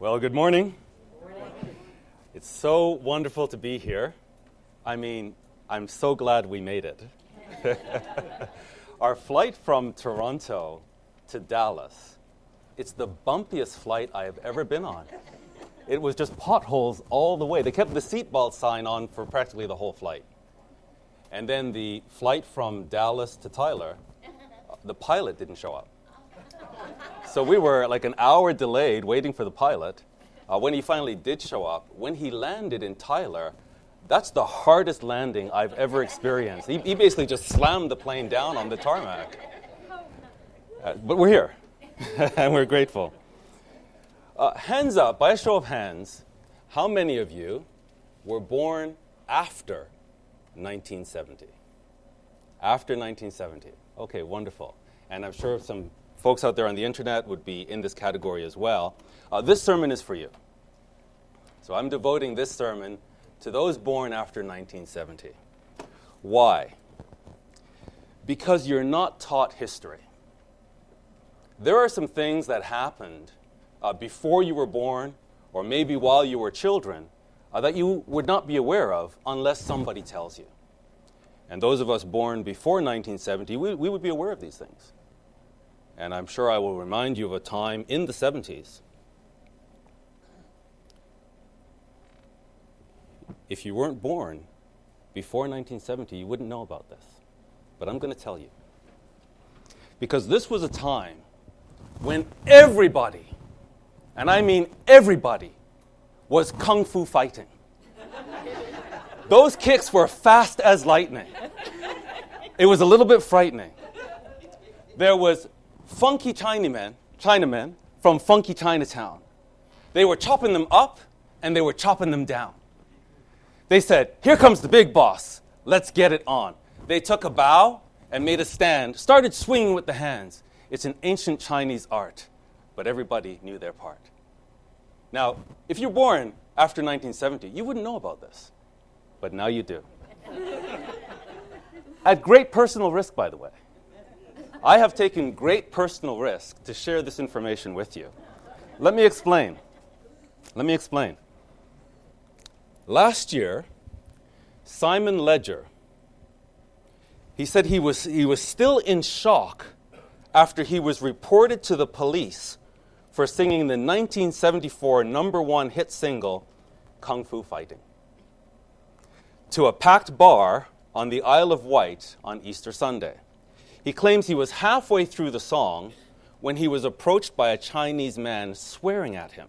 Well, good morning. It's so wonderful to be here. I mean, I'm so glad we made it. Our flight from Toronto to Dallas, it's the bumpiest flight I have ever been on. It was just potholes all the way. They kept the seatbelt sign on for practically the whole flight. And then the flight from Dallas to Tyler, the pilot didn't show up. So we were like an hour delayed waiting for the pilot. Uh, when he finally did show up, when he landed in Tyler, that's the hardest landing I've ever experienced. He, he basically just slammed the plane down on the tarmac. Uh, but we're here, and we're grateful. Uh, hands up, by a show of hands, how many of you were born after 1970? After 1970. Okay, wonderful. And I'm sure some folks out there on the internet would be in this category as well. Uh, this sermon is for you. So I'm devoting this sermon to those born after 1970. Why? Because you're not taught history. There are some things that happened uh, before you were born, or maybe while you were children, uh, that you would not be aware of unless somebody tells you. And those of us born before 1970, we, we would be aware of these things. And I'm sure I will remind you of a time in the 70s. If you weren't born before 1970, you wouldn't know about this. But I'm going to tell you. Because this was a time when everybody, and I mean everybody, was kung fu fighting. Those kicks were fast as lightning. It was a little bit frightening. There was funky Chinamen, Chinamen from funky Chinatown. They were chopping them up and they were chopping them down. They said, Here comes the big boss. Let's get it on. They took a bow and made a stand, started swinging with the hands. It's an ancient Chinese art, but everybody knew their part. Now, if you're born after 1970, you wouldn't know about this, but now you do. At great personal risk, by the way. I have taken great personal risk to share this information with you. Let me explain. Let me explain. Last year, Simon Ledger, he said he was, he was still in shock after he was reported to the police for singing the 1974 number one hit single, Kung Fu Fighting, to a packed bar on the Isle of Wight on Easter Sunday. He claims he was halfway through the song when he was approached by a Chinese man swearing at him.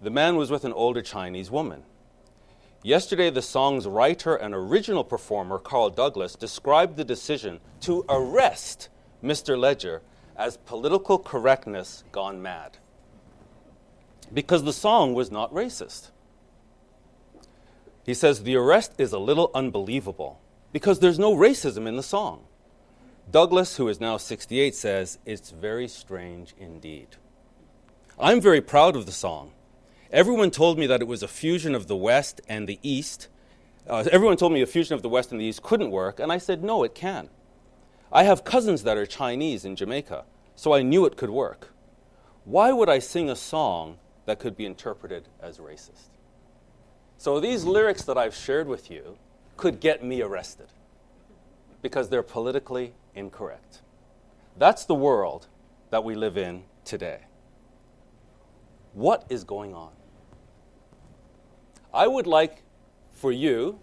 The man was with an older Chinese woman. Yesterday, the song's writer and original performer, Carl Douglas, described the decision to arrest Mr. Ledger as political correctness gone mad. Because the song was not racist. He says the arrest is a little unbelievable because there's no racism in the song. Douglas, who is now 68, says, It's very strange indeed. I'm very proud of the song. Everyone told me that it was a fusion of the West and the East. Uh, everyone told me a fusion of the West and the East couldn't work, and I said, No, it can. I have cousins that are Chinese in Jamaica, so I knew it could work. Why would I sing a song that could be interpreted as racist? So these lyrics that I've shared with you could get me arrested because they're politically incorrect. That's the world that we live in today. What is going on? I would like for you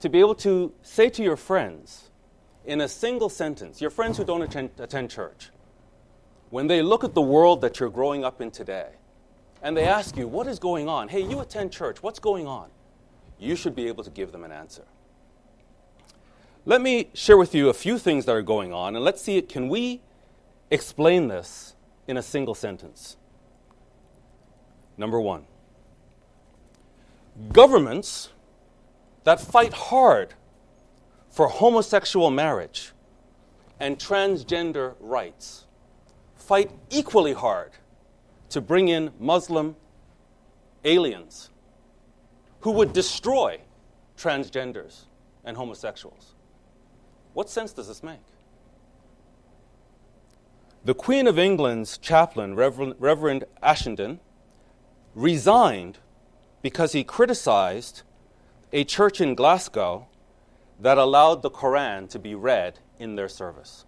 to be able to say to your friends in a single sentence, your friends who don't attend, attend church, when they look at the world that you're growing up in today, and they ask you, What is going on? Hey, you attend church, what's going on? You should be able to give them an answer. Let me share with you a few things that are going on, and let's see can we explain this in a single sentence? Number one governments that fight hard for homosexual marriage and transgender rights fight equally hard to bring in Muslim aliens who would destroy transgenders and homosexuals. What sense does this make? The Queen of England's chaplain, Reverend, Reverend Ashenden, resigned because he criticized a church in Glasgow that allowed the Koran to be read in their service.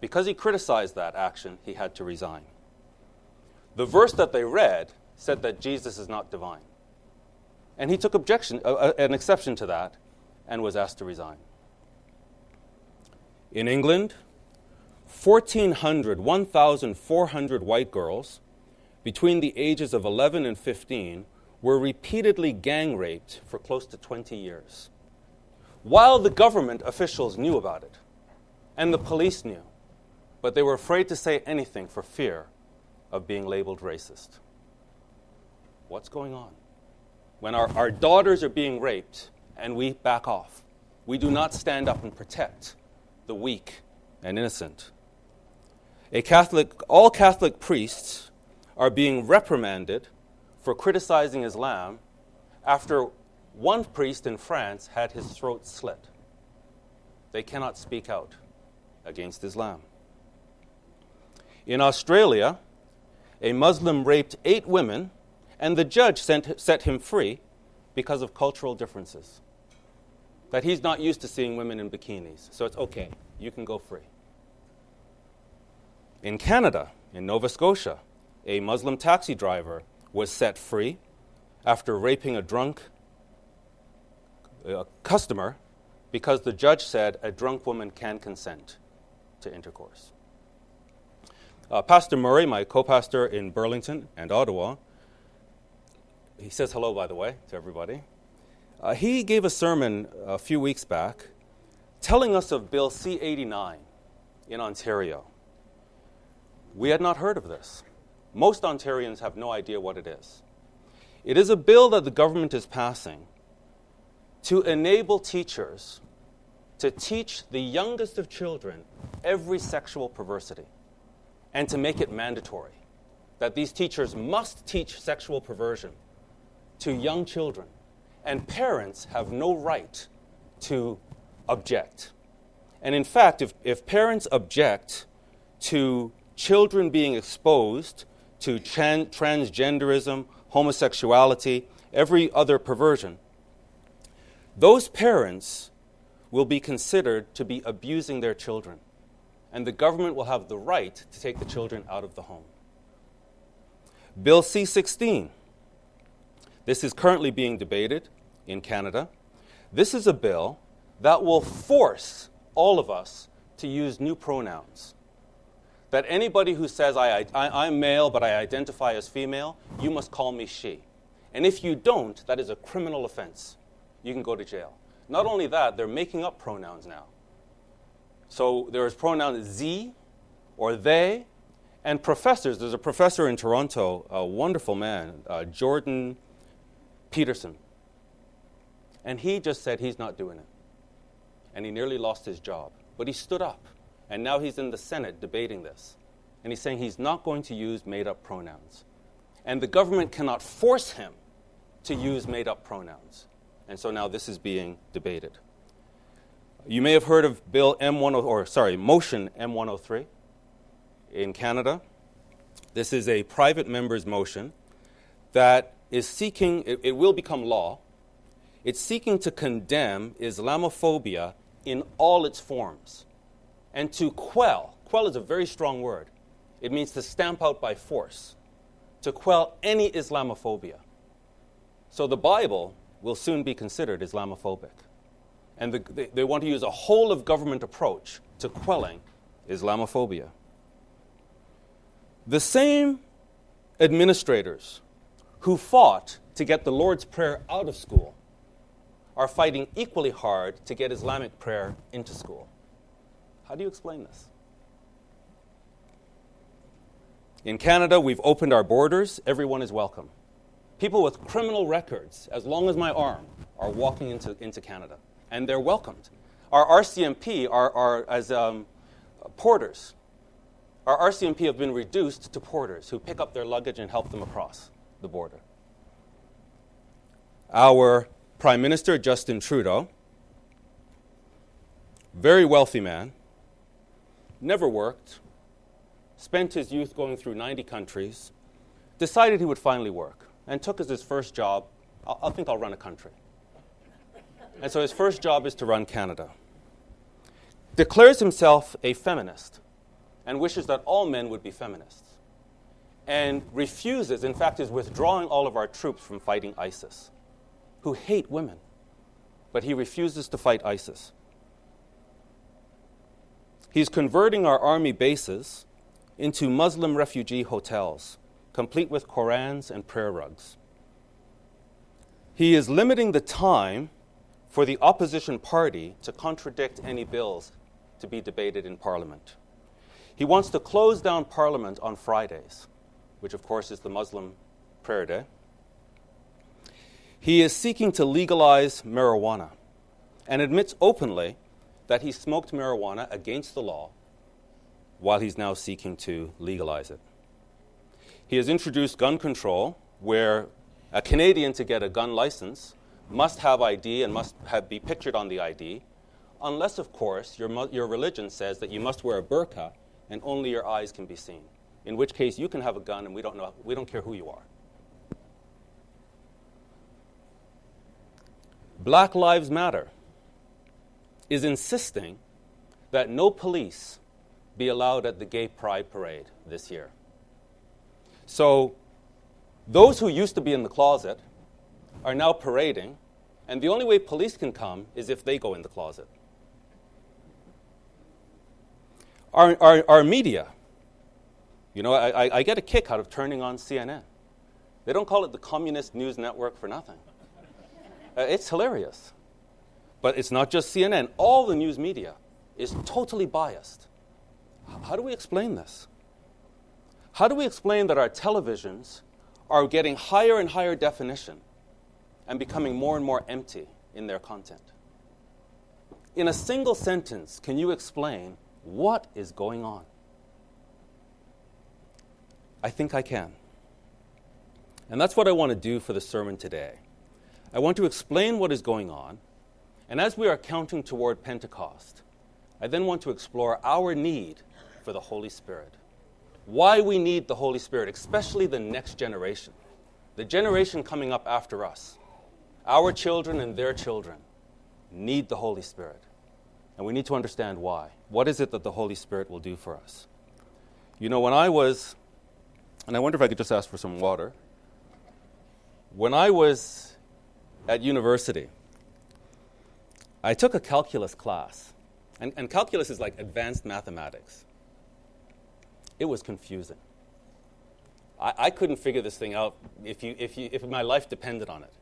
Because he criticized that action, he had to resign. The verse that they read said that Jesus is not divine. And he took objection, uh, uh an exception to that and was asked to resign. In England, 1,400, 1,400 white girls between the ages of 11 and 15 were repeatedly gang raped for close to 20 years. While the government officials knew about it, and the police knew, but they were afraid to say anything for fear of being labeled racist. What's going on? When our, our daughters are being raped and we back off, we do not stand up and protect the weak and innocent. A Catholic, all Catholic priests are being reprimanded for criticizing Islam after one priest in France had his throat slit. They cannot speak out against Islam. In Australia, a Muslim raped eight women, and the judge sent, set him free because of cultural differences. That he's not used to seeing women in bikinis, so it's okay, you can go free. In Canada, in Nova Scotia, a Muslim taxi driver was set free after raping a drunk customer because the judge said a drunk woman can consent to intercourse. Uh, pastor Murray, my co pastor in Burlington and Ottawa, he says hello, by the way, to everybody. Uh, he gave a sermon a few weeks back telling us of Bill C 89 in Ontario. We had not heard of this. Most Ontarians have no idea what it is. It is a bill that the government is passing to enable teachers to teach the youngest of children every sexual perversity and to make it mandatory that these teachers must teach sexual perversion to young children, and parents have no right to object. And in fact, if, if parents object to children being exposed to tran- transgenderism, homosexuality, every other perversion, those parents will be considered to be abusing their children, and the government will have the right to take the children out of the home. Bill C 16. This is currently being debated in Canada. This is a bill that will force all of us to use new pronouns that anybody who says, I, I, I'm male but I identify as female, you must call me she. And if you don't, that is a criminal offense. You can go to jail. Not only that, they're making up pronouns now. So there's pronouns z or they, and professors. There's a professor in Toronto, a wonderful man, uh, Jordan Peterson. And he just said he's not doing it. And he nearly lost his job. But he stood up and now he's in the Senate debating this. And he's saying he's not going to use made up pronouns. And the government cannot force him to use made up pronouns. And so now this is being debated. You may have heard of Bill M10 or sorry, Motion M103 in Canada. This is a private member's motion that is seeking it, it will become law. It's seeking to condemn Islamophobia in all its forms and to quell. Quell is a very strong word. It means to stamp out by force, to quell any Islamophobia. So the Bible will soon be considered Islamophobic. And the, they, they want to use a whole of government approach to quelling Islamophobia. The same administrators who fought to get the Lord's Prayer out of school are fighting equally hard to get Islamic prayer into school. How do you explain this? In Canada, we've opened our borders. Everyone is welcome. People with criminal records, as long as my arm, are walking into, into Canada, and they're welcomed. Our RCMP are, are as um, porters. Our RCMP have been reduced to porters who pick up their luggage and help them across the border. Our Prime Minister, Justin Trudeau, very wealthy man, never worked, spent his youth going through 90 countries, decided he would finally work. and took as his first job, I, think I'll run a country. And so his first job is to run Canada. Declares himself a feminist and wishes that all men would be feminists. And refuses, in fact, is withdrawing all of our troops from fighting ISIS, who hate women. But he refuses to fight ISIS. He's converting our army bases into Muslim refugee hotels, complete with Korans and prayer rugs. He is limiting the time for the opposition party to contradict any bills to be debated in Parliament. He wants to close down Parliament on Fridays, which of course is the Muslim prayer day. He is seeking to legalize marijuana and admits openly that he smoked marijuana against the law while he's now seeking to legalize it. He has introduced gun control, where a Canadian to get a gun license must have ID and must have, be pictured on the ID, unless, of course, your, your religion says that you must wear a burqa and only your eyes can be seen. In which case, you can have a gun and we don't, know, we don't care who you are. Black Lives Matter is insisting that no police be allowed at the gay pride parade this year. So, those who used to be in the closet are now parading, and the only way police can come is if they go in the closet. Our, our, our media, you know, I, I get a kick out of turning on CNN. They don't call it the Communist News Network for nothing. Uh, it's hilarious. But it's not just CNN. All the news media is totally biased. How do we explain this? How do we explain that our televisions are getting higher and higher definition and becoming more and more empty in their content? In a single sentence, can you explain what is going on? I think I can. And that's what I want to do for the sermon today. I want to explain what is going on, and as we are counting toward Pentecost, I then want to explore our need for the Holy Spirit. Why we need the Holy Spirit, especially the next generation, the generation coming up after us. Our children and their children need the Holy Spirit. And we need to understand why. What is it that the Holy Spirit will do for us? You know, when I was, and I wonder if I could just ask for some water. When I was at university, I took a calculus class. And, and calculus is like advanced mathematics. It was confusing. I, I couldn't figure this thing out if, you, if, you, if my life depended on it.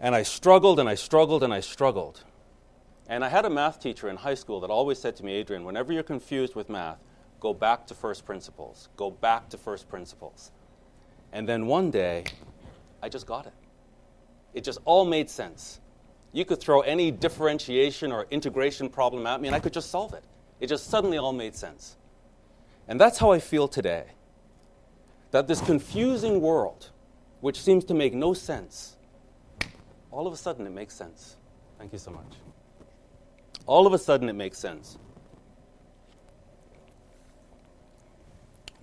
And I struggled and I struggled and I struggled. And I had a math teacher in high school that always said to me, Adrian, whenever you're confused with math, go back to first principles. Go back to first principles. And then one day, I just got it. It just all made sense. You could throw any differentiation or integration problem at me, and I could just solve it. It just suddenly all made sense. And that's how I feel today. That this confusing world, which seems to make no sense, all of a sudden it makes sense. Thank you so much all of a sudden it makes sense.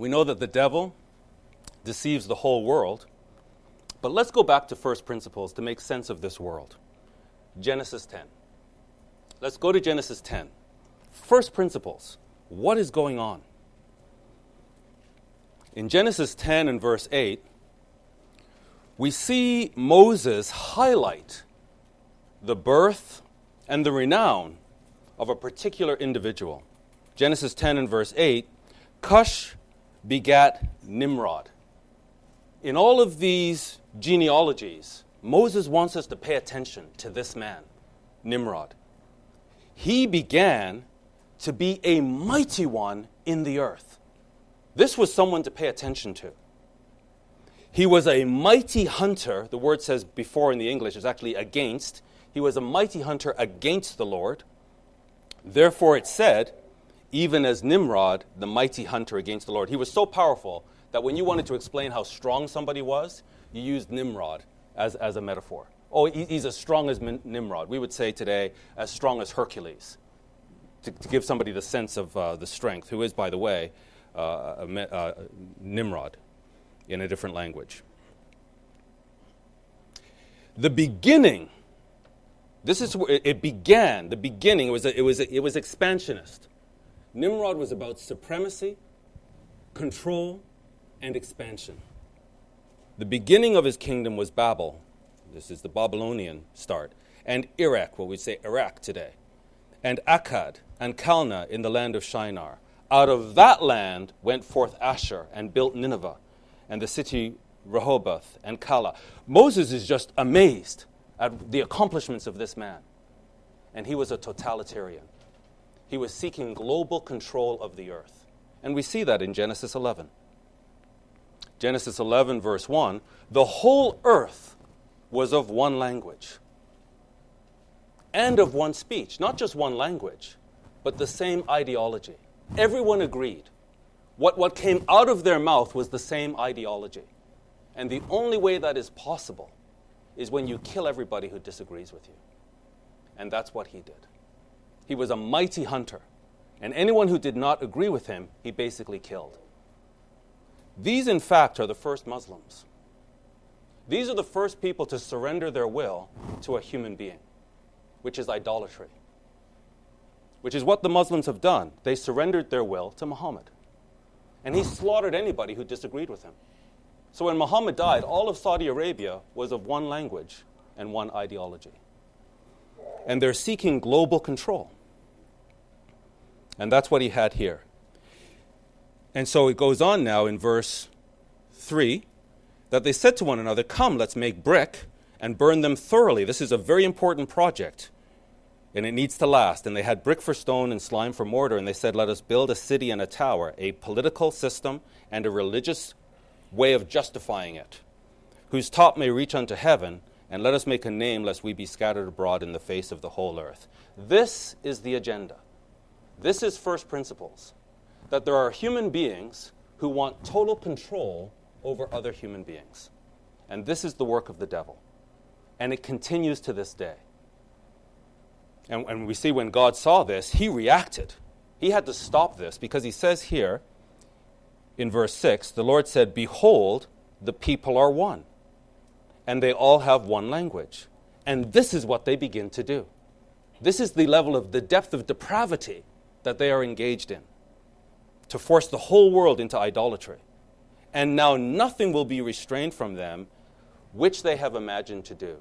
We know that the devil deceives the whole world, but let's go back to first principles to make sense of this world. Genesis 10. Let's go to Genesis 10. First principles. What is going on? In Genesis 10 and verse 8, we see Moses highlight the birth and the renown of a particular individual. Genesis 10 and verse 8 Cush begat Nimrod. In all of these genealogies, Moses wants us to pay attention to this man, Nimrod. He began to be a mighty one in the earth. This was someone to pay attention to. He was a mighty hunter. The word says before in the English is actually against. He was a mighty hunter against the Lord. Therefore it said, even as Nimrod, the mighty hunter against the Lord. He was so powerful that when you wanted to explain how strong somebody was, you used Nimrod as, as a metaphor. Oh, he's as strong as Nimrod. We would say today, as strong as Hercules, to, to give somebody the sense of uh, the strength, who is, by the way, uh, a, uh, Nimrod in a different language. The beginning, this is where it began. The beginning, it was, a, it, was a, it was expansionist. Nimrod was about supremacy, control, and expansion. The beginning of his kingdom was Babel. This is the Babylonian start. And Erech, what we say Iraq today. And Akkad and Calneh in the land of Shinar. Out of that land went forth Asshur and built Nineveh and the city Rehoboth and Calah. Moses is just amazed at the accomplishments of this man. And he was a totalitarian. He was seeking global control of the earth. And we see that in Genesis 11. Genesis 11, verse 1 the whole earth was of one language and of one speech, not just one language, but the same ideology. Everyone agreed. What, what came out of their mouth was the same ideology. And the only way that is possible is when you kill everybody who disagrees with you. And that's what he did. He was a mighty hunter. And anyone who did not agree with him, he basically killed. These, in fact, are the first Muslims. These are the first people to surrender their will to a human being, which is idolatry, which is what the Muslims have done. They surrendered their will to Muhammad. And he slaughtered anybody who disagreed with him. So when Muhammad died, all of Saudi Arabia was of one language and one ideology. And they're seeking global control. And that's what he had here. And so it goes on now in verse 3 that they said to one another, Come, let's make brick and burn them thoroughly. This is a very important project and it needs to last. And they had brick for stone and slime for mortar. And they said, Let us build a city and a tower, a political system and a religious way of justifying it, whose top may reach unto heaven, and let us make a name lest we be scattered abroad in the face of the whole earth. This is the agenda. This is first principles that there are human beings who want total control over other human beings. And this is the work of the devil. And it continues to this day. And, and we see when God saw this, he reacted. He had to stop this because he says here in verse 6 the Lord said, Behold, the people are one, and they all have one language. And this is what they begin to do. This is the level of the depth of depravity that they are engaged in to force the whole world into idolatry. And now nothing will be restrained from them which they have imagined to do.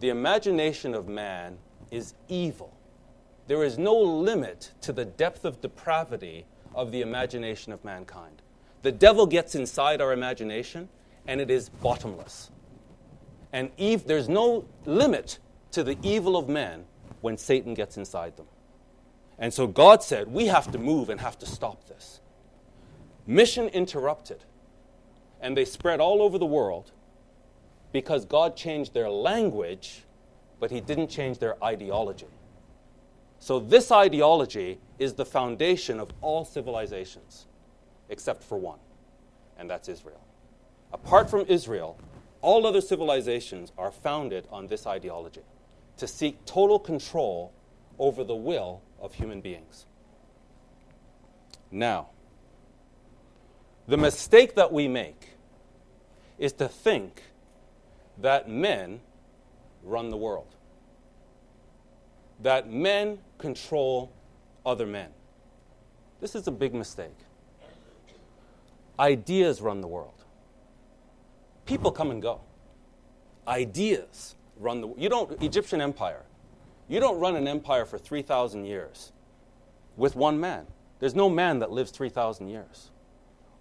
The imagination of man is evil. There is no limit to the depth of depravity of the imagination of mankind. The devil gets inside our imagination and it is bottomless. And Eve, there's no limit to the evil of man when Satan gets inside them. And so God said, we have to move and have to stop this. Mission interrupted. And they spread all over the world because God changed their language, but He didn't change their ideology. So, this ideology is the foundation of all civilizations, except for one, and that's Israel. Apart from Israel, all other civilizations are founded on this ideology to seek total control over the will of human beings. Now, the mistake that we make is to think that men run the world, that men control other men. This is a big mistake. Ideas run the world. People come and go. Ideas run the you don't Egyptian empire. You don't run an empire for 3000 years with one man. There's no man that lives 3000 years.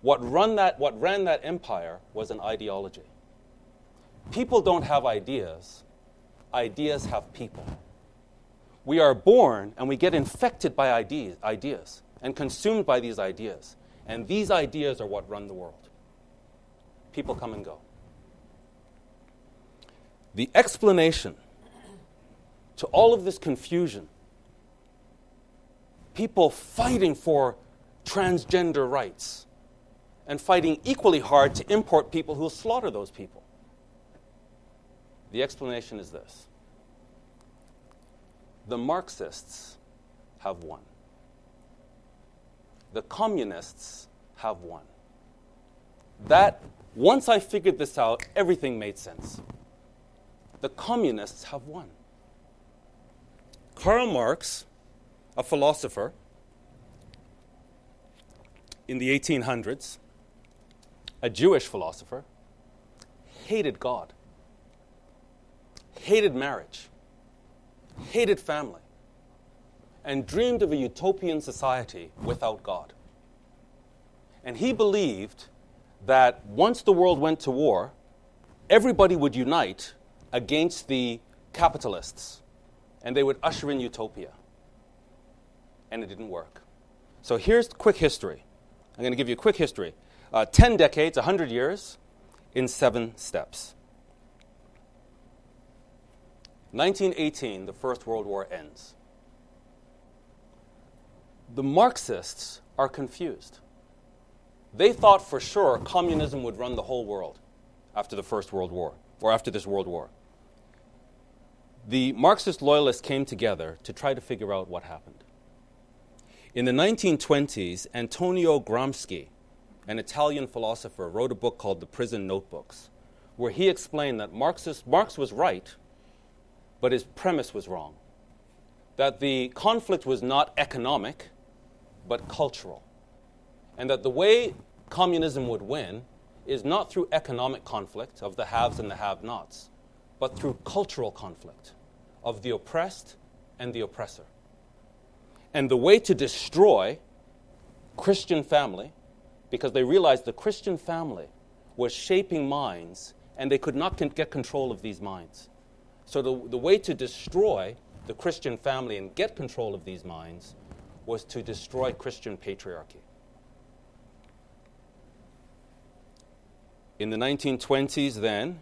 What, run that, what ran that empire was an ideology. People don't have ideas, ideas have people. We are born and we get infected by ideas, ideas and consumed by these ideas. And these ideas are what run the world. People come and go. The explanation to all of this confusion, people fighting for transgender rights, and fighting equally hard to import people who will slaughter those people? The explanation is this the Marxists have won, the communists have won. That, once I figured this out, everything made sense. The communists have won. Karl Marx, a philosopher in the 1800s, a Jewish philosopher, hated God, hated marriage, hated family, and dreamed of a utopian society without God. And he believed that once the world went to war, everybody would unite against the capitalists and they would usher in utopia. And it didn't work. So here's quick history. I'm going to give you a quick history. Uh, 10 decades, 100 years, in seven steps. 1918, the First World War ends. The Marxists are confused. They thought for sure communism would run the whole world after the First World War, or after this World War. The Marxist loyalists came together to try to figure out what happened. In the 1920s, Antonio Gramsci, an Italian philosopher, wrote a book called The Prison Notebooks, where he explained that Marxist, Marx was right, but his premise was wrong. That the conflict was not economic, but cultural and that the way communism would win is not through economic conflict of the haves and the have nots, but through cultural conflict of the oppressed and the oppressor. And the way to destroy Christian family, because they realized the Christian family was shaping minds and they could not get control of these minds. So the, the way to destroy the Christian family and get control of these minds was to destroy Christian patriarchy. In the 1920s, then,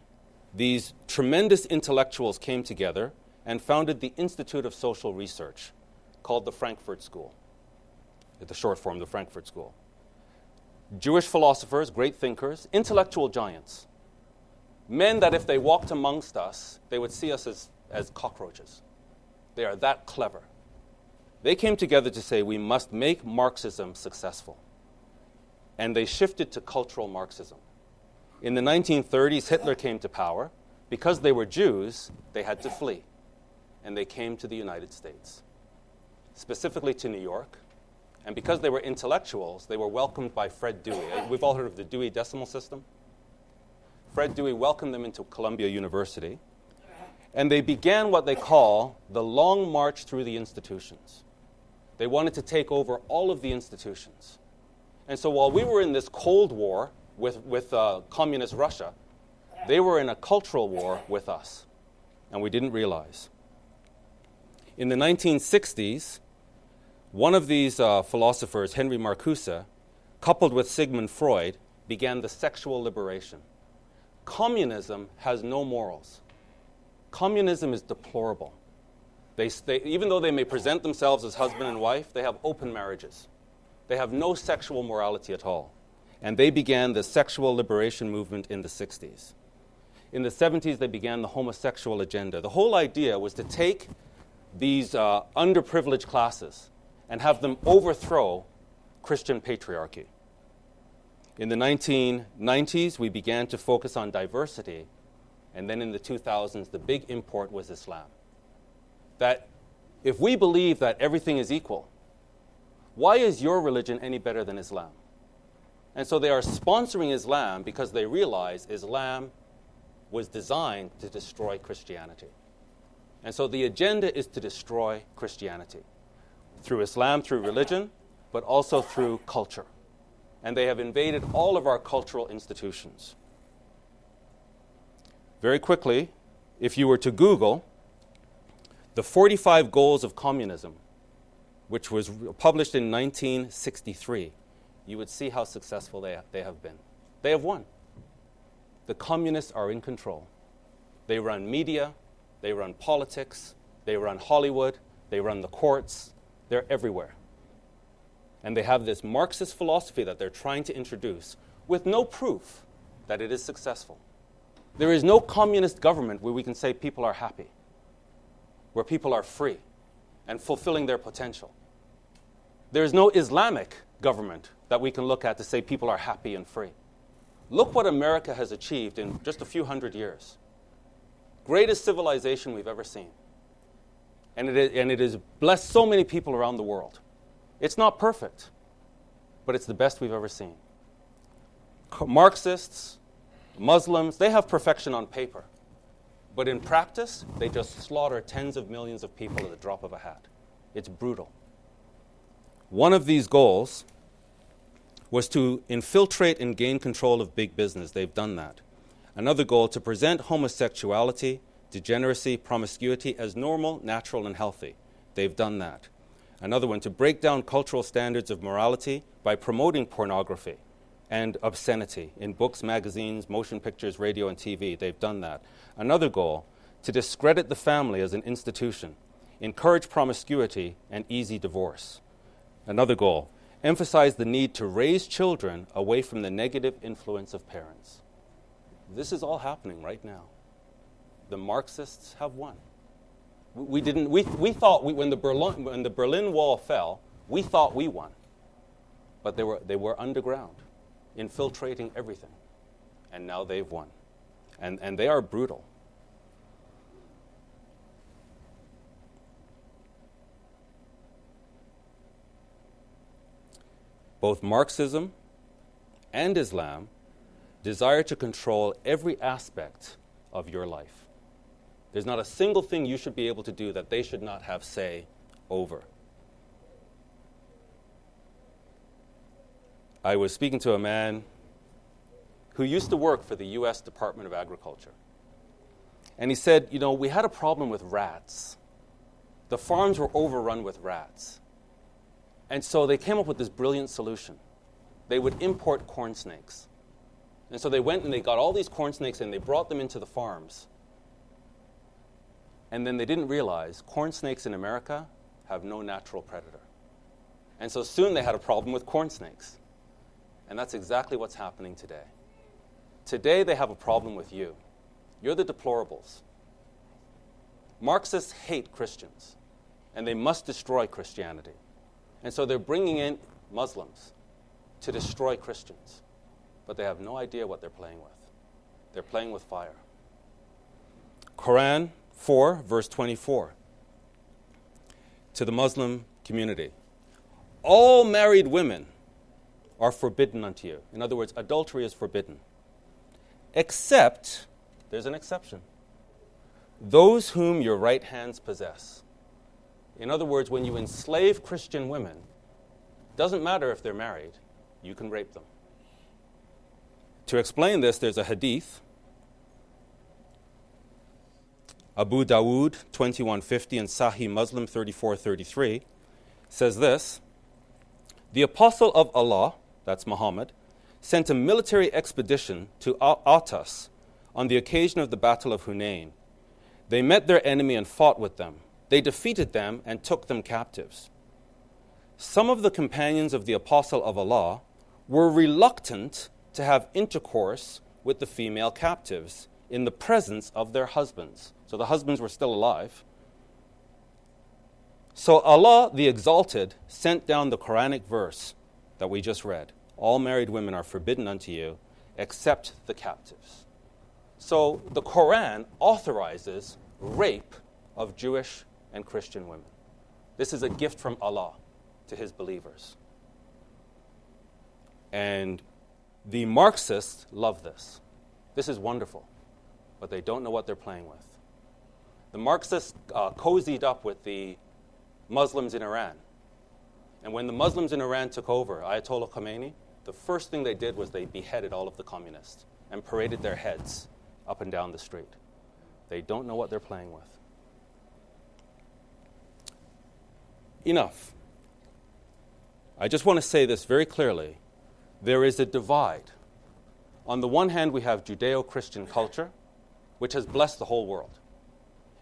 these tremendous intellectuals came together and founded the Institute of Social Research, called the Frankfurt School, the short form, the Frankfurt School. Jewish philosophers, great thinkers, intellectual giants, men that if they walked amongst us, they would see us as, as cockroaches. They are that clever. They came together to say we must make Marxism successful. And they shifted to cultural Marxism. In the 1930s, Hitler came to power. Because they were Jews, they had to flee. And they came to the United States, specifically to New York. And because they were intellectuals, they were welcomed by Fred Dewey. We've all heard of the Dewey Decimal System. Fred Dewey welcomed them into Columbia University. And they began what they call the long march through the institutions. They wanted to take over all of the institutions. And so while we were in this Cold War with, with uh, communist Russia, they were in a cultural war with us, and we didn't realize. In the 1960s, one of these uh, philosophers, Henry Marcuse, coupled with Sigmund Freud, began the sexual liberation. Communism has no morals. Communism is deplorable. They, they, even though they may present themselves as husband and wife, they have open marriages. They have no sexual morality at all and they began the sexual liberation movement in the 60s. In the 70s, they began the homosexual agenda. The whole idea was to take these uh, underprivileged classes and have them overthrow Christian patriarchy. In the 1990s, we began to focus on diversity, and then in the 2000s, the big import was Islam. That if we believe that everything is equal, why is your religion any better than Islam? And so they are sponsoring Islam because they realize Islam was designed to destroy Christianity. And so the agenda is to destroy Christianity through Islam, through religion, but also through culture. And they have invaded all of our cultural institutions. Very quickly, if you were to Google the 45 Goals of Communism, which was published in 1963, you would see how successful they, they have been. They have won. The communists are in control. They run media, they run politics, they run Hollywood, they run the courts, they're everywhere. And they have this Marxist philosophy that they're trying to introduce with no proof that it is successful. There is no communist government where we can say people are happy, where people are free and fulfilling their potential. There is no Islamic government that we can look at to say people are happy and free. Look what America has achieved in just a few hundred years. Greatest civilization we've ever seen. And it, is, and it has blessed so many people around the world. It's not perfect, but it's the best we've ever seen. Marxists, Muslims, they have perfection on paper. But in practice, they just slaughter tens of millions of people at the drop of a hat. It's brutal. One of these goals was to infiltrate and gain control of big business. They've done that. Another goal to present homosexuality, degeneracy, promiscuity as normal, natural, and healthy. They've done that. Another one to break down cultural standards of morality by promoting pornography and obscenity in books, magazines, motion pictures, radio, and TV. They've done that. Another goal to discredit the family as an institution, encourage promiscuity and easy divorce. Another goal emphasize the need to raise children away from the negative influence of parents. This is all happening right now. The Marxists have won. We, didn't, we, we thought we, when, the Berlin, when the Berlin Wall fell, we thought we won. But they were, they were underground, infiltrating everything. And now they've won. And, and they are brutal. Both Marxism and Islam desire to control every aspect of your life. There's not a single thing you should be able to do that they should not have say over. I was speaking to a man who used to work for the US Department of Agriculture. And he said, You know, we had a problem with rats. The farms were overrun with rats. And so they came up with this brilliant solution. They would import corn snakes. And so they went and they got all these corn snakes and they brought them into the farms. And then they didn't realize corn snakes in America have no natural predator. And so soon they had a problem with corn snakes. And that's exactly what's happening today. Today they have a problem with you. You're the deplorables. Marxists hate Christians, and they must destroy Christianity. And so they're bringing in Muslims to destroy Christians but they have no idea what they're playing with. They're playing with fire. Quran 4, verse 24. To the Muslim community All married women are forbidden unto you. In other words, adultery is forbidden. Except, there's an exception, those whom your right hands possess. In other words, when you enslave Christian women, doesn't matter if they're married, you can rape them. To explain this, there's a hadith. Abu Dawood 2150 and Sahih Muslim 3433 says this The Apostle of Allah, that's Muhammad, sent a military expedition to Awtas on the occasion of the Battle of Hunain. They met their enemy and fought with them. They defeated them and took them captives. Some of the companions of the Apostle of Allah were reluctant to have intercourse with the female captives in the presence of their husbands. So the husbands were still alive. So Allah, the Exalted, sent down the Quranic verse that we just read All married women are forbidden unto you, except the captives. So the Quran authorizes rape of Jewish and Christian women. This is a gift from Allah to his believers. And the Marxists love this. This is wonderful, but they don't know what they're playing with. The Marxists uh, cozied up with the Muslims in Iran. And when the Muslims in Iran took over, Ayatollah Khomeini, the first thing they did was they beheaded all of the communists and paraded their heads up and down the street. They don't know what they're playing with. Enough. I just want to say this very clearly there is a divide. On the one hand, we have Judeo Christian culture, which has blessed the whole world.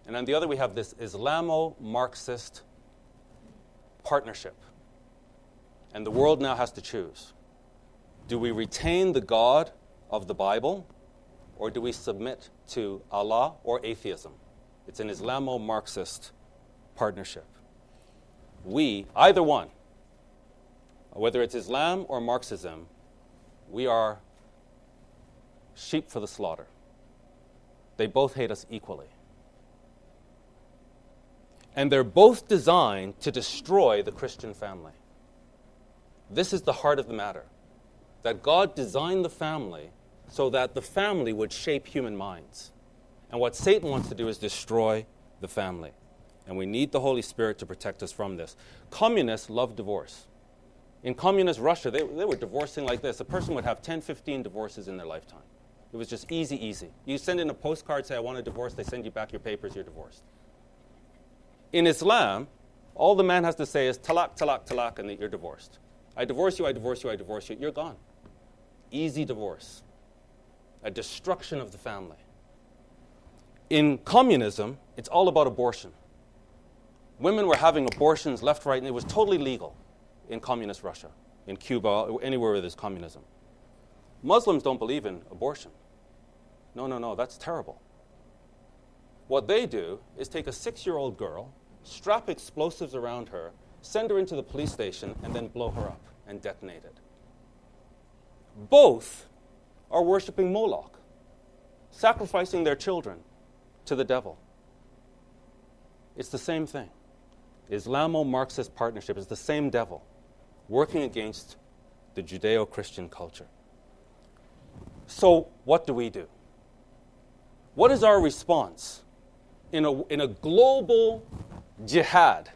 And on the other, we have this Islamo Marxist partnership. And the world now has to choose do we retain the God of the Bible, or do we submit to Allah or atheism? It's an Islamo Marxist partnership. We, either one, whether it's Islam or Marxism, we are sheep for the slaughter. they both hate us equally. And they're both designed to destroy the Christian family. This is the heart of the matter that God designed the family so that the family would shape human minds. And what Satan wants to do is destroy the family. And we need the Holy Spirit to protect us from this. Communists love divorce. In communist Russia, they, they were divorcing like this. A person would have 10, 15 divorces in their lifetime. It was just easy, easy. You send in a postcard, say, I want a divorce, they send you back your papers, you're divorced. In Islam, all the man has to say is talak, talak, talak, and you're divorced. I divorce you, I divorce you, I divorce you, you're gone. Easy divorce. A destruction of the family. In communism, it's all about abortion. Women were having abortions left, right, and it was totally legal in communist Russia, in Cuba, anywhere where there's communism. Muslims don't believe in abortion. No, no, no, that's terrible. What they do is take a six year old girl, strap explosives around her, send her into the police station, and then blow her up and detonate it. Both are worshiping Moloch, sacrificing their children to the devil. It's the same thing. Islamo Marxist partnership is the same devil working against the Judeo Christian culture. So, what do we do? What is our response in a, in a global jihad,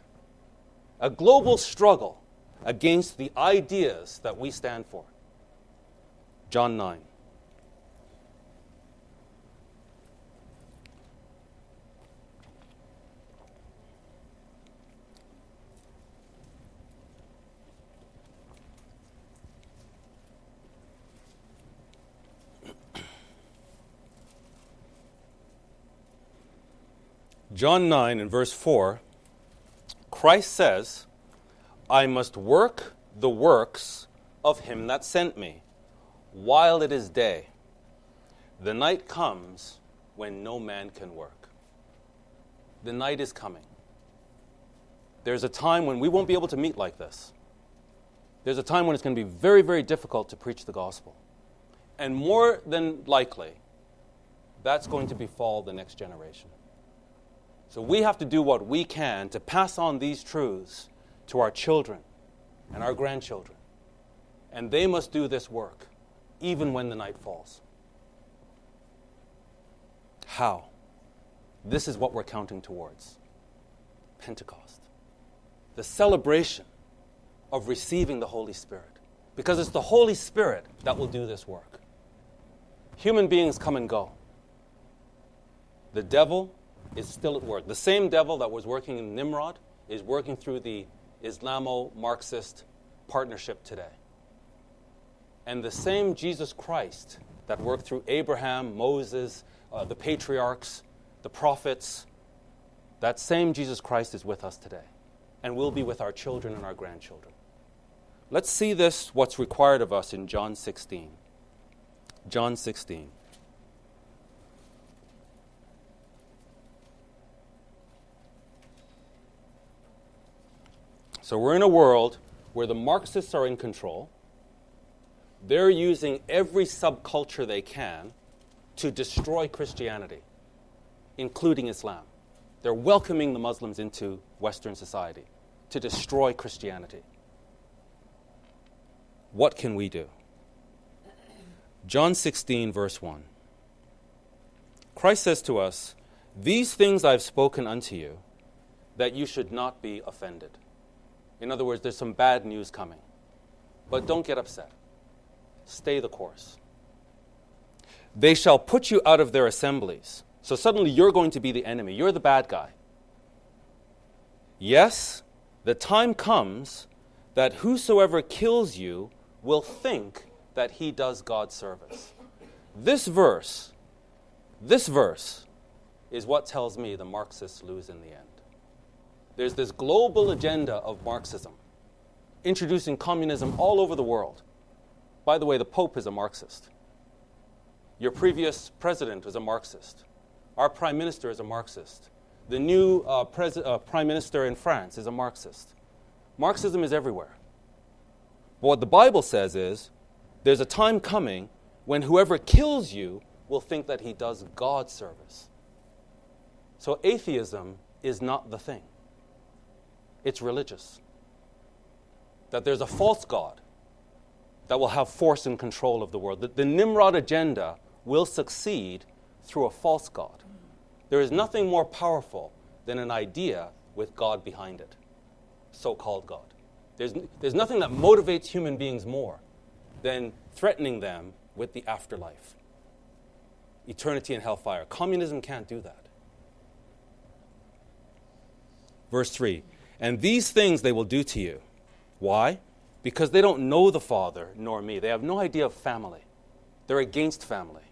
a global struggle against the ideas that we stand for? John 9. John 9 and verse 4, Christ says, I must work the works of him that sent me while it is day. The night comes when no man can work. The night is coming. There's a time when we won't be able to meet like this. There's a time when it's going to be very, very difficult to preach the gospel. And more than likely, that's going to befall the next generation. So we have to do what we can to pass on these truths to our children and our grandchildren. And they must do this work even when the night falls. How? This is what we're counting towards Pentecost. The celebration of receiving the Holy Spirit. Because it's the Holy Spirit that will do this work. Human beings come and go. The devil is still at work. The same devil that was working in Nimrod is working through the Islamo Marxist partnership today. And the same Jesus Christ that worked through Abraham, Moses, uh, the patriarchs, the prophets, that same Jesus Christ is with us today and will be with our children and our grandchildren. Let's see this, what's required of us in John 16. John 16. So we're in a world where the Marxists are in control. They're using every subculture they can to destroy Christianity, including Islam. They're welcoming the Muslims into Western society to destroy Christianity. What can we do? John 16, verse 1. Christ says to us, These things I've spoken unto you, that you should not be offended. In other words, there's some bad news coming. But don't get upset. Stay the course. They shall put you out of their assemblies. So suddenly you're going to be the enemy. You're the bad guy. Yes, the time comes that whosoever kills you will think that he does God's service. This verse, this verse is what tells me the Marxists lose in the end. There's this global agenda of Marxism, introducing communism all over the world. By the way, the Pope is a Marxist. Your previous president was a Marxist. Our prime minister is a Marxist. The new uh, pres- uh, prime minister in France is a Marxist. Marxism is everywhere. But what the Bible says is there's a time coming when whoever kills you will think that he does God service. So atheism is not the thing, it's religious. That there's a false God that will have force and control of the world. That the Nimrod agenda will succeed through a false God. There is nothing more powerful than an idea with God behind it, so called God. There's, there's nothing that motivates human beings more than threatening them with the afterlife, eternity and hellfire. Communism can't do that. Verse 3 And these things they will do to you. Why? Because they don't know the Father nor me. They have no idea of family, they're against family.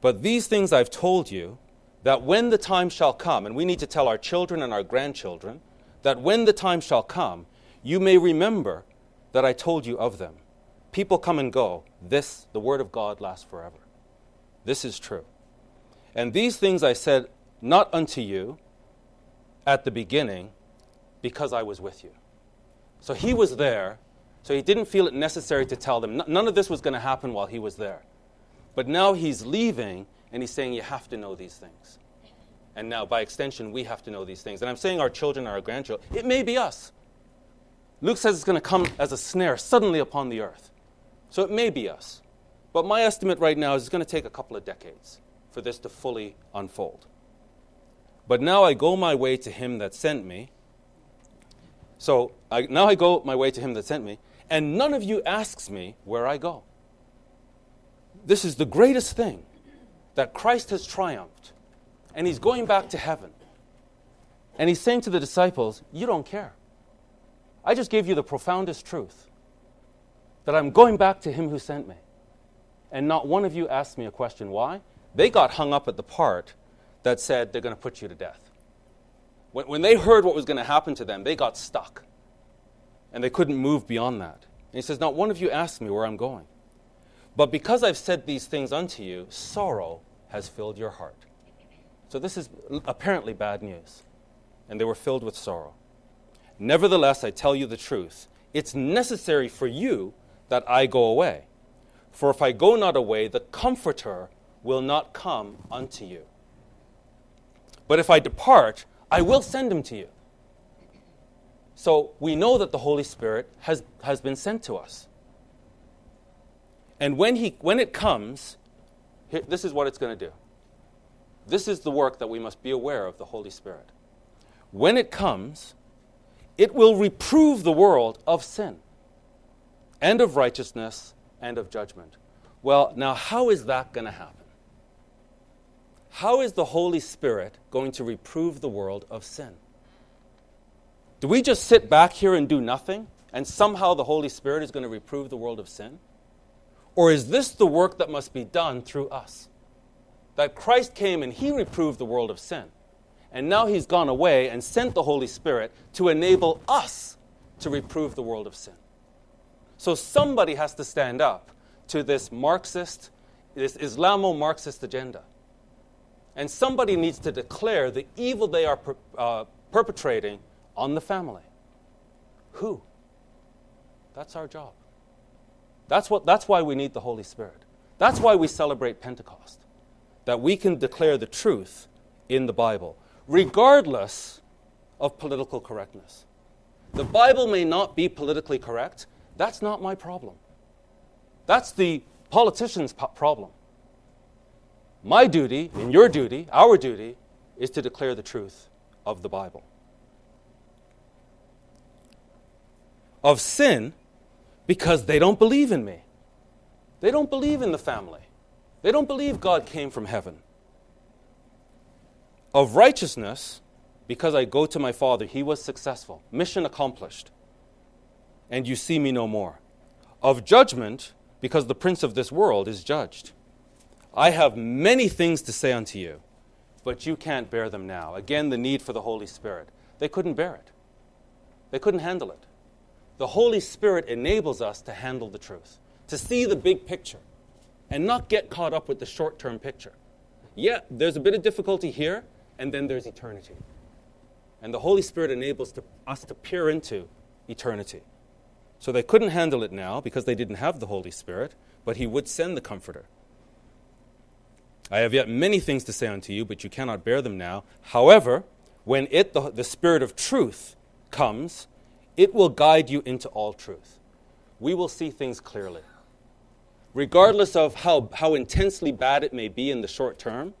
But these things I've told you, that when the time shall come, and we need to tell our children and our grandchildren, that when the time shall come, you may remember that I told you of them. People come and go. This, the word of God, lasts forever. This is true. And these things I said not unto you at the beginning, because I was with you. So he was there, so he didn't feel it necessary to tell them. None of this was going to happen while he was there. But now he's leaving, and he's saying, You have to know these things. And now, by extension, we have to know these things. And I'm saying our children, are our grandchildren. It may be us. Luke says it's going to come as a snare suddenly upon the earth. So it may be us. But my estimate right now is it's going to take a couple of decades for this to fully unfold. But now I go my way to him that sent me. So I, now I go my way to him that sent me, and none of you asks me where I go. This is the greatest thing that Christ has triumphed, and he's going back to heaven. And he's saying to the disciples, You don't care. I just gave you the profoundest truth that I'm going back to him who sent me. And not one of you asked me a question. Why? They got hung up at the part that said they're going to put you to death. When, when they heard what was going to happen to them, they got stuck. And they couldn't move beyond that. And he says, Not one of you asked me where I'm going. But because I've said these things unto you, sorrow has filled your heart. So this is apparently bad news. And they were filled with sorrow. Nevertheless, I tell you the truth. It's necessary for you that I go away. For if I go not away, the Comforter will not come unto you. But if I depart, I will send him to you. So we know that the Holy Spirit has, has been sent to us. And when, he, when it comes, this is what it's going to do. This is the work that we must be aware of the Holy Spirit. When it comes, it will reprove the world of sin and of righteousness and of judgment. Well, now, how is that going to happen? How is the Holy Spirit going to reprove the world of sin? Do we just sit back here and do nothing, and somehow the Holy Spirit is going to reprove the world of sin? Or is this the work that must be done through us? That Christ came and he reproved the world of sin. And now he's gone away and sent the Holy Spirit to enable us to reprove the world of sin. So somebody has to stand up to this Marxist, this Islamo Marxist agenda. And somebody needs to declare the evil they are per, uh, perpetrating on the family. Who? That's our job. That's, what, that's why we need the Holy Spirit. That's why we celebrate Pentecost, that we can declare the truth in the Bible, regardless of political correctness. The Bible may not be politically correct. That's not my problem. That's the politician's po- problem. My duty, and your duty, our duty, is to declare the truth of the Bible. Of sin, because they don't believe in me. They don't believe in the family. They don't believe God came from heaven. Of righteousness, because I go to my Father, He was successful. Mission accomplished. And you see me no more. Of judgment, because the prince of this world is judged. I have many things to say unto you, but you can't bear them now. Again, the need for the Holy Spirit. They couldn't bear it, they couldn't handle it. The Holy Spirit enables us to handle the truth, to see the big picture, and not get caught up with the short term picture. Yeah, there's a bit of difficulty here, and then there's eternity. And the Holy Spirit enables to, us to peer into eternity. So they couldn't handle it now because they didn't have the Holy Spirit, but He would send the Comforter. I have yet many things to say unto you, but you cannot bear them now. However, when it, the, the Spirit of truth, comes, it will guide you into all truth. We will see things clearly. Regardless of how, how intensely bad it may be in the short term,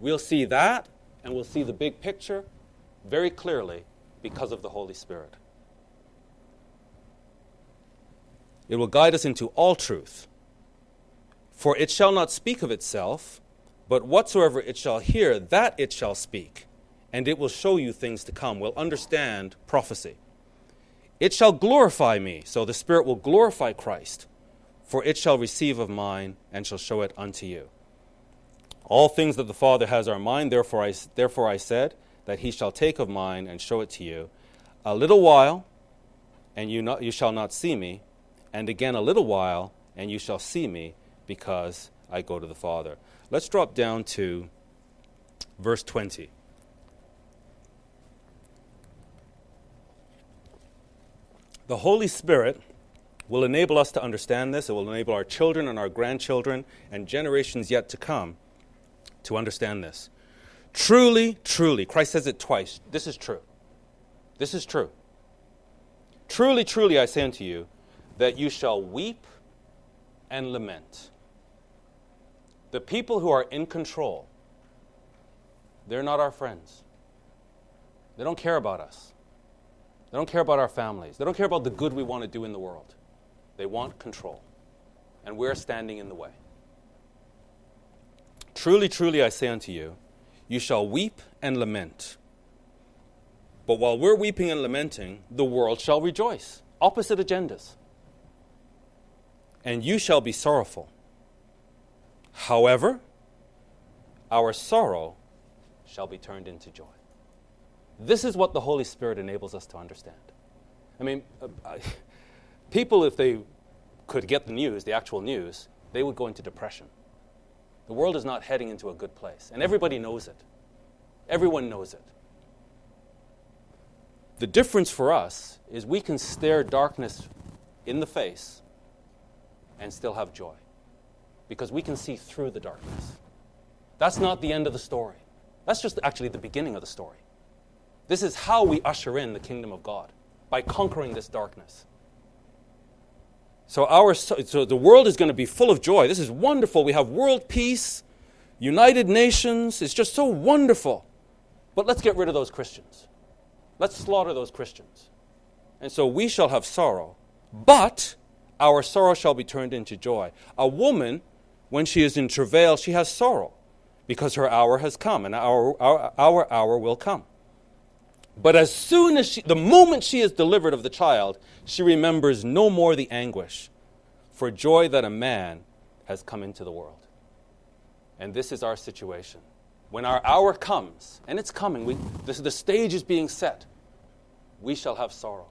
we'll see that and we'll see the big picture very clearly because of the Holy Spirit. It will guide us into all truth. For it shall not speak of itself, but whatsoever it shall hear, that it shall speak, and it will show you things to come, will understand prophecy. It shall glorify me, so the Spirit will glorify Christ, for it shall receive of mine and shall show it unto you. All things that the Father has are mine, therefore I, therefore I said that he shall take of mine and show it to you. A little while, and you, not, you shall not see me, and again a little while, and you shall see me, because I go to the Father. Let's drop down to verse 20. The Holy Spirit will enable us to understand this. It will enable our children and our grandchildren and generations yet to come to understand this. Truly, truly, Christ says it twice. This is true. This is true. Truly, truly, I say unto you, that you shall weep and lament the people who are in control, they're not our friends. They don't care about us. They don't care about our families. They don't care about the good we want to do in the world. They want control. And we're standing in the way. Truly, truly, I say unto you, you shall weep and lament. But while we're weeping and lamenting, the world shall rejoice. Opposite agendas. And you shall be sorrowful However, our sorrow shall be turned into joy. This is what the Holy Spirit enables us to understand. I mean, uh, people, if they could get the news, the actual news, they would go into depression. The world is not heading into a good place, and everybody knows it. Everyone knows it. The difference for us is we can stare darkness in the face and still have joy because we can see through the darkness. That's not the end of the story. That's just actually the beginning of the story. This is how we usher in the kingdom of God by conquering this darkness. So our so the world is going to be full of joy. This is wonderful. We have world peace, United Nations. It's just so wonderful. But let's get rid of those Christians. Let's slaughter those Christians. And so we shall have sorrow, but our sorrow shall be turned into joy. A woman when she is in travail, she has sorrow because her hour has come, and our, our, our hour will come. But as soon as she, the moment she is delivered of the child, she remembers no more the anguish for joy that a man has come into the world. And this is our situation. When our hour comes, and it's coming, we, this, the stage is being set, we shall have sorrow.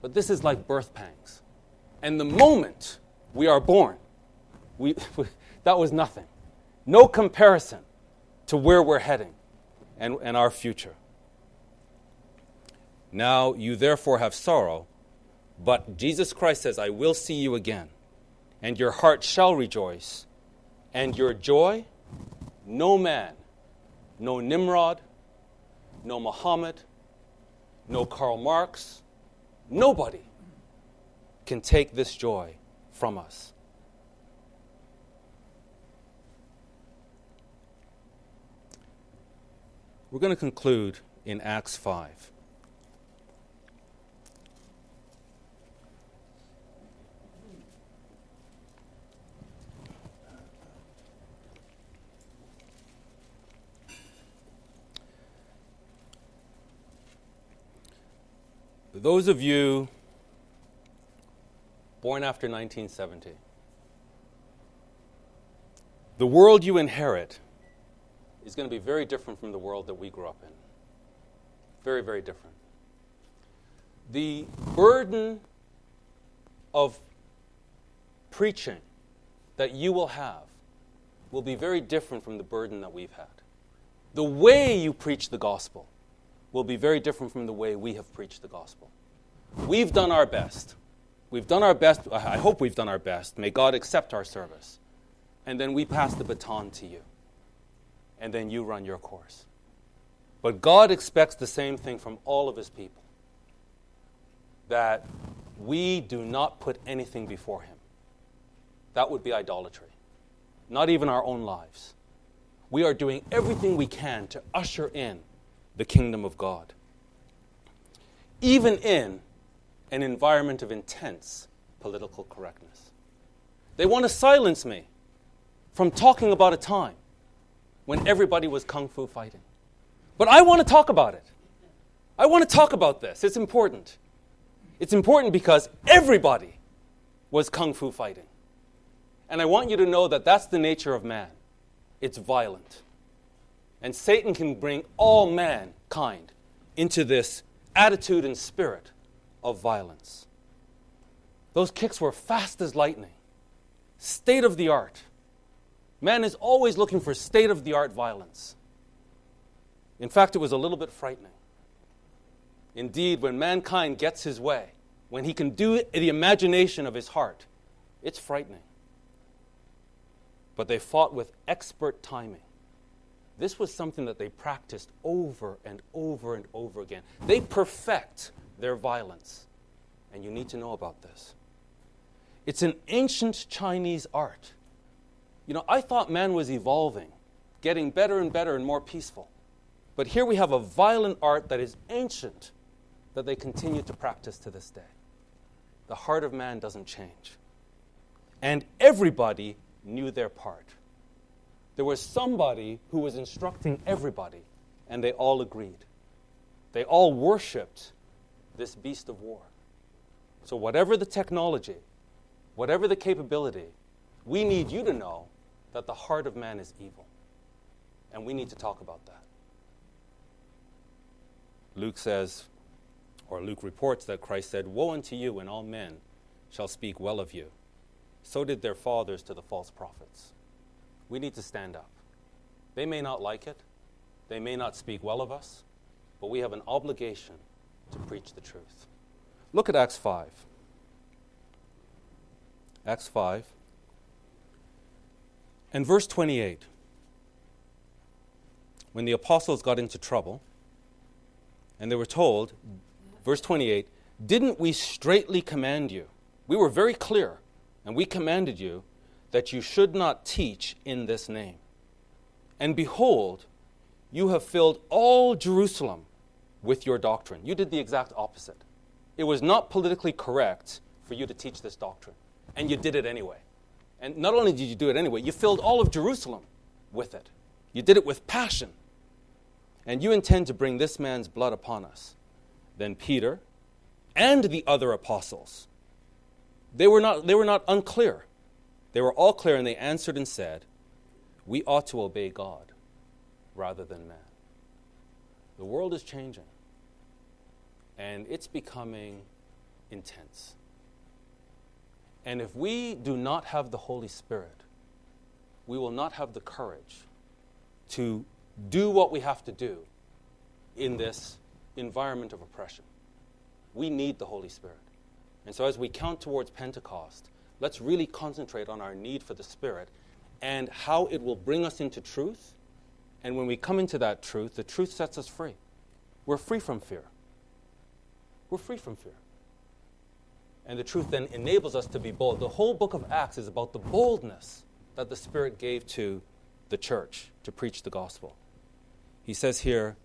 But this is like birth pangs. And the moment we are born, we, that was nothing. No comparison to where we're heading and, and our future. Now you therefore have sorrow, but Jesus Christ says, I will see you again, and your heart shall rejoice, and your joy, no man, no Nimrod, no Muhammad, no Karl Marx, nobody can take this joy from us. We're going to conclude in Acts 5. Those of you born after 1970, the world you inherit is going to be very different from the world that we grew up in. Very, very different. The burden of preaching that you will have will be very different from the burden that we've had. The way you preach the gospel will be very different from the way we have preached the gospel. We've done our best. We've done our best. I hope we've done our best. May God accept our service. And then we pass the baton to you. And then you run your course. But God expects the same thing from all of his people that we do not put anything before him. That would be idolatry, not even our own lives. We are doing everything we can to usher in the kingdom of God. Even in an environment of intense political correctness. They want to silence me from talking about a time when everybody was kung fu fighting. But I want to talk about it. I want to talk about this. It's important. It's important because everybody was kung fu fighting. And I want you to know that that's the nature of man it's violent. And Satan can bring all mankind into this attitude and spirit of violence. Those kicks were fast as lightning, state of the art. Man is always looking for state of the art violence. In fact, it was a little bit frightening. Indeed, when mankind gets his way, when he can do the imagination of his heart, it's frightening. But they fought with expert timing. This was something that they practiced over and over and over again. They perfect their violence. And you need to know about this. It's an ancient Chinese art. You know, I thought man was evolving, getting better and better and more peaceful. But here we have a violent art that is ancient that they continue to practice to this day. The heart of man doesn't change. And everybody knew their part. There was somebody who was instructing everybody, and they all agreed. They all worshiped this beast of war. So, whatever the technology, whatever the capability, we need you to know that the heart of man is evil. And we need to talk about that. Luke says, or Luke reports that Christ said, Woe unto you when all men shall speak well of you. So did their fathers to the false prophets. We need to stand up. They may not like it, they may not speak well of us, but we have an obligation to preach the truth. Look at Acts 5. Acts 5 and verse 28. When the apostles got into trouble, and they were told, verse 28, Didn't we straightly command you? We were very clear, and we commanded you that you should not teach in this name. And behold, you have filled all Jerusalem with your doctrine. You did the exact opposite. It was not politically correct for you to teach this doctrine, and you did it anyway. And not only did you do it anyway, you filled all of Jerusalem with it. You did it with passion. And you intend to bring this man's blood upon us. Then Peter and the other apostles, they were not, they were not unclear. They were all clear, and they answered and said, We ought to obey God rather than man. The world is changing, and it's becoming intense. And if we do not have the Holy Spirit, we will not have the courage to do what we have to do in this environment of oppression. We need the Holy Spirit. And so, as we count towards Pentecost, let's really concentrate on our need for the Spirit and how it will bring us into truth and when we come into that truth, the truth sets us free. We're free from fear. We're free from fear. And the truth then enables us to be bold. The whole book of Acts is about the boldness that the Spirit gave to the church to preach the gospel. He says here,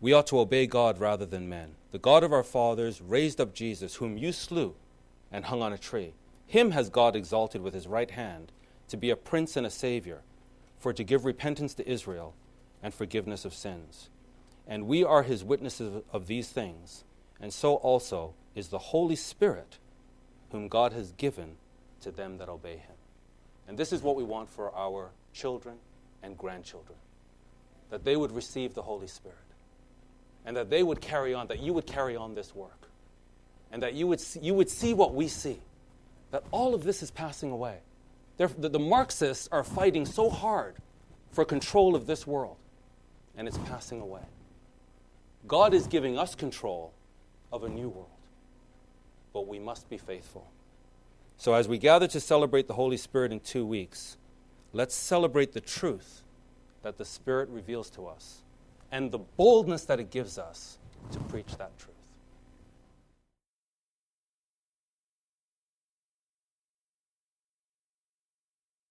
we ought to obey God rather than men. The God of our fathers raised up Jesus, whom you slew and hung on a tree. Him has God exalted with his right hand to be a prince and a savior for to give repentance to Israel and forgiveness of sins. And we are his witnesses of these things, and so also is the Holy Spirit, whom God has given to them that obey him. And this is what we want for our children and grandchildren that they would receive the Holy Spirit, and that they would carry on, that you would carry on this work, and that you would see, you would see what we see, that all of this is passing away the, the Marxists are fighting so hard for control of this world, and it's passing away. God is giving us control of a new world, but we must be faithful. So, as we gather to celebrate the Holy Spirit in two weeks, let's celebrate the truth that the Spirit reveals to us and the boldness that it gives us to preach that truth.